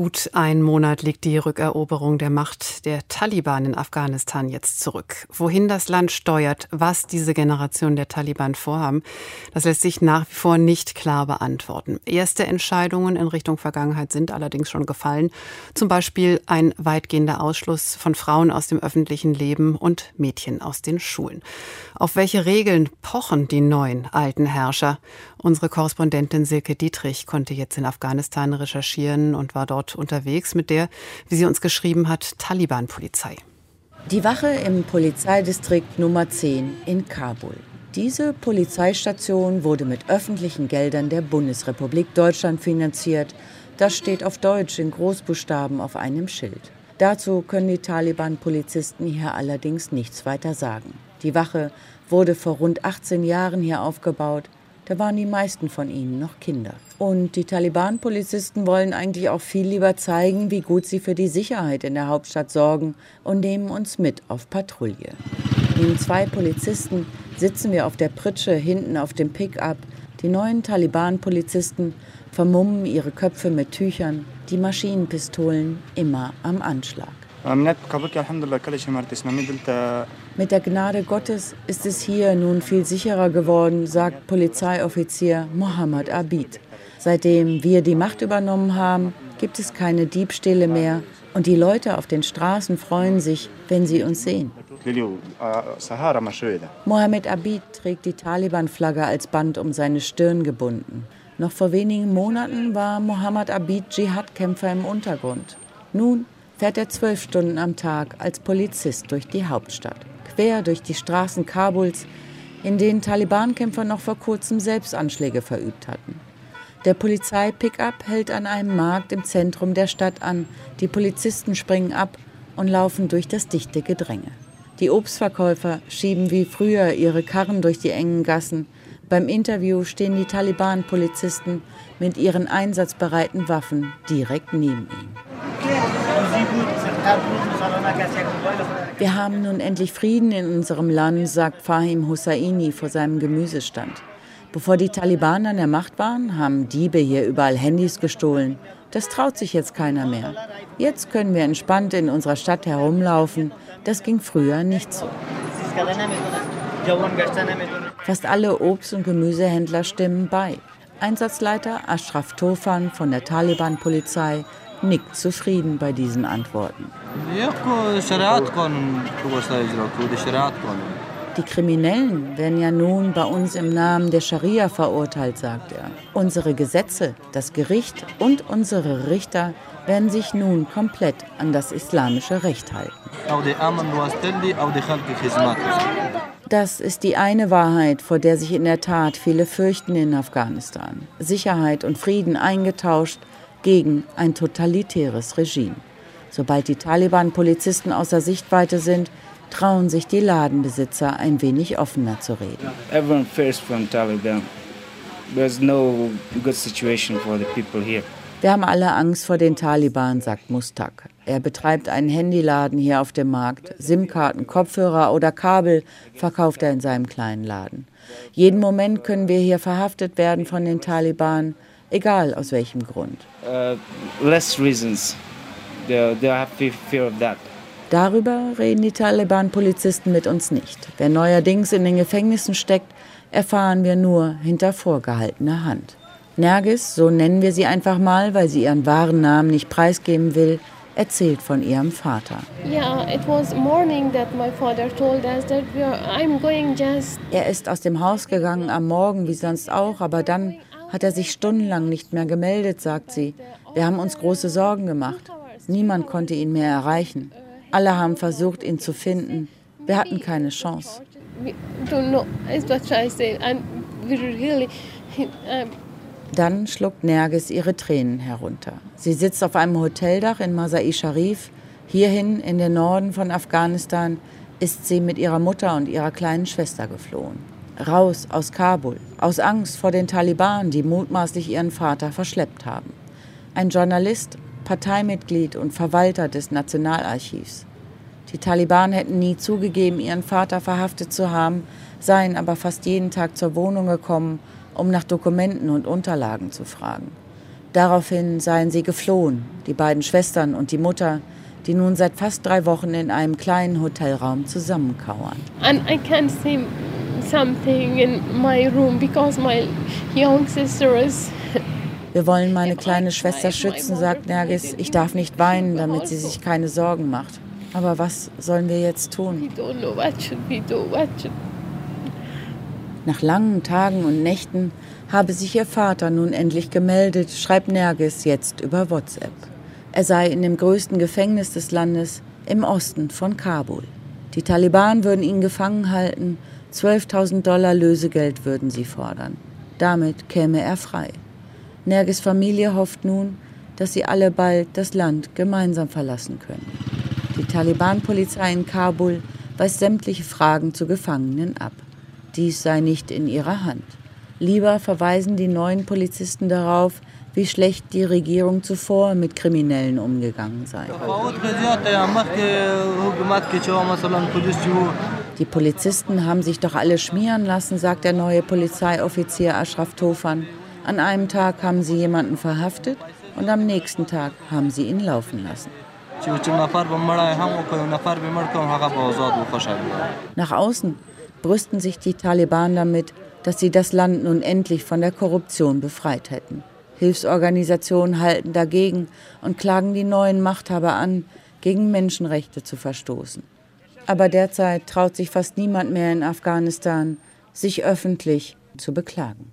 Gut ein Monat liegt die Rückeroberung der Macht der Taliban in Afghanistan jetzt zurück. Wohin das Land steuert, was diese Generation der Taliban vorhaben, das lässt sich nach wie vor nicht klar beantworten. Erste Entscheidungen in Richtung Vergangenheit sind allerdings schon gefallen. Zum Beispiel ein weitgehender Ausschluss von Frauen aus dem öffentlichen Leben und Mädchen aus den Schulen. Auf welche Regeln pochen die neuen alten Herrscher? Unsere Korrespondentin Silke Dietrich konnte jetzt in Afghanistan recherchieren und war dort unterwegs mit der, wie sie uns geschrieben hat, Taliban-Polizei. Die Wache im Polizeidistrikt Nummer 10 in Kabul. Diese Polizeistation wurde mit öffentlichen Geldern der Bundesrepublik Deutschland finanziert. Das steht auf Deutsch in Großbuchstaben auf einem Schild. Dazu können die Taliban-Polizisten hier allerdings nichts weiter sagen. Die Wache wurde vor rund 18 Jahren hier aufgebaut. Da waren die meisten von ihnen noch Kinder. Und die Taliban-Polizisten wollen eigentlich auch viel lieber zeigen, wie gut sie für die Sicherheit in der Hauptstadt sorgen und nehmen uns mit auf Patrouille. Neben zwei Polizisten sitzen wir auf der Pritsche hinten auf dem Pickup. Die neuen Taliban-Polizisten vermummen ihre Köpfe mit Tüchern, die Maschinenpistolen immer am Anschlag. Mit der Gnade Gottes ist es hier nun viel sicherer geworden, sagt Polizeioffizier Mohammed Abid. Seitdem wir die Macht übernommen haben, gibt es keine Diebstähle mehr und die Leute auf den Straßen freuen sich, wenn sie uns sehen. Mohammed Abid trägt die Taliban-Flagge als Band um seine Stirn gebunden. Noch vor wenigen Monaten war Mohammed Abid Dschihad-Kämpfer im Untergrund. Nun fährt er zwölf Stunden am Tag als Polizist durch die Hauptstadt, quer durch die Straßen Kabuls, in denen Taliban-Kämpfer noch vor kurzem Selbstanschläge verübt hatten. Der Polizei-Pickup hält an einem Markt im Zentrum der Stadt an. Die Polizisten springen ab und laufen durch das dichte Gedränge. Die Obstverkäufer schieben wie früher ihre Karren durch die engen Gassen. Beim Interview stehen die Taliban-Polizisten mit ihren einsatzbereiten Waffen direkt neben ihm. Wir haben nun endlich Frieden in unserem Land, sagt Fahim Hussaini vor seinem Gemüsestand. Bevor die Taliban an der Macht waren, haben Diebe hier überall Handys gestohlen. Das traut sich jetzt keiner mehr. Jetzt können wir entspannt in unserer Stadt herumlaufen. Das ging früher nicht so. Fast alle Obst- und Gemüsehändler stimmen bei. Einsatzleiter Ashraf Tofan von der Taliban-Polizei nickt zufrieden bei diesen Antworten. Die Kriminellen werden ja nun bei uns im Namen der Scharia verurteilt, sagt er. Unsere Gesetze, das Gericht und unsere Richter werden sich nun komplett an das islamische Recht halten. Das ist die eine Wahrheit, vor der sich in der Tat viele fürchten in Afghanistan. Sicherheit und Frieden eingetauscht gegen ein totalitäres Regime. Sobald die Taliban-Polizisten außer Sichtweite sind, trauen sich die Ladenbesitzer ein wenig offener zu reden. Everyone fears from Taliban. There's no good situation for the people here. Wir haben alle Angst vor den Taliban, sagt Mustak. Er betreibt einen Handyladen hier auf dem Markt. SIM-Karten, Kopfhörer oder Kabel verkauft er in seinem kleinen Laden. Jeden Moment können wir hier verhaftet werden von den Taliban egal aus welchem Grund. Uh, less reasons. They, they have fear of that. Darüber reden die Taliban-Polizisten mit uns nicht. Wer neuerdings in den Gefängnissen steckt, erfahren wir nur hinter vorgehaltener Hand. Nergis, so nennen wir sie einfach mal, weil sie ihren wahren Namen nicht preisgeben will, erzählt von ihrem Vater. Er ist aus dem Haus gegangen am Morgen wie sonst auch, aber dann hat er sich stundenlang nicht mehr gemeldet, sagt sie. Wir haben uns große Sorgen gemacht. Niemand konnte ihn mehr erreichen. Alle haben versucht, ihn zu finden. Wir hatten keine Chance. Dann schluckt Nergis ihre Tränen herunter. Sie sitzt auf einem Hoteldach in Masai Sharif. Hierhin, in den Norden von Afghanistan, ist sie mit ihrer Mutter und ihrer kleinen Schwester geflohen raus aus Kabul, aus Angst vor den Taliban, die mutmaßlich ihren Vater verschleppt haben. Ein Journalist, Parteimitglied und Verwalter des Nationalarchivs. Die Taliban hätten nie zugegeben, ihren Vater verhaftet zu haben, seien aber fast jeden Tag zur Wohnung gekommen, um nach Dokumenten und Unterlagen zu fragen. Daraufhin seien sie geflohen, die beiden Schwestern und die Mutter, die nun seit fast drei Wochen in einem kleinen Hotelraum zusammenkauern. And I can't see something in my room because my young sister is wir wollen meine kleine Schwester schützen, sagt Nergis. Ich darf nicht weinen, damit sie sich keine Sorgen macht. Aber was sollen wir jetzt tun? Nach langen Tagen und Nächten habe sich ihr Vater nun endlich gemeldet, schreibt Nergis jetzt über WhatsApp. Er sei in dem größten Gefängnis des Landes im Osten von Kabul. Die Taliban würden ihn gefangen halten, 12.000 Dollar Lösegeld würden sie fordern. Damit käme er frei. Nergis Familie hofft nun, dass sie alle bald das Land gemeinsam verlassen können. Die Taliban-Polizei in Kabul weist sämtliche Fragen zu Gefangenen ab. Dies sei nicht in ihrer Hand. Lieber verweisen die neuen Polizisten darauf, wie schlecht die Regierung zuvor mit Kriminellen umgegangen sei. Die Polizisten haben sich doch alle schmieren lassen, sagt der neue Polizeioffizier Ashraf Tofan. An einem Tag haben sie jemanden verhaftet und am nächsten Tag haben sie ihn laufen lassen. Nach außen brüsten sich die Taliban damit, dass sie das Land nun endlich von der Korruption befreit hätten. Hilfsorganisationen halten dagegen und klagen die neuen Machthaber an, gegen Menschenrechte zu verstoßen. Aber derzeit traut sich fast niemand mehr in Afghanistan, sich öffentlich zu beklagen.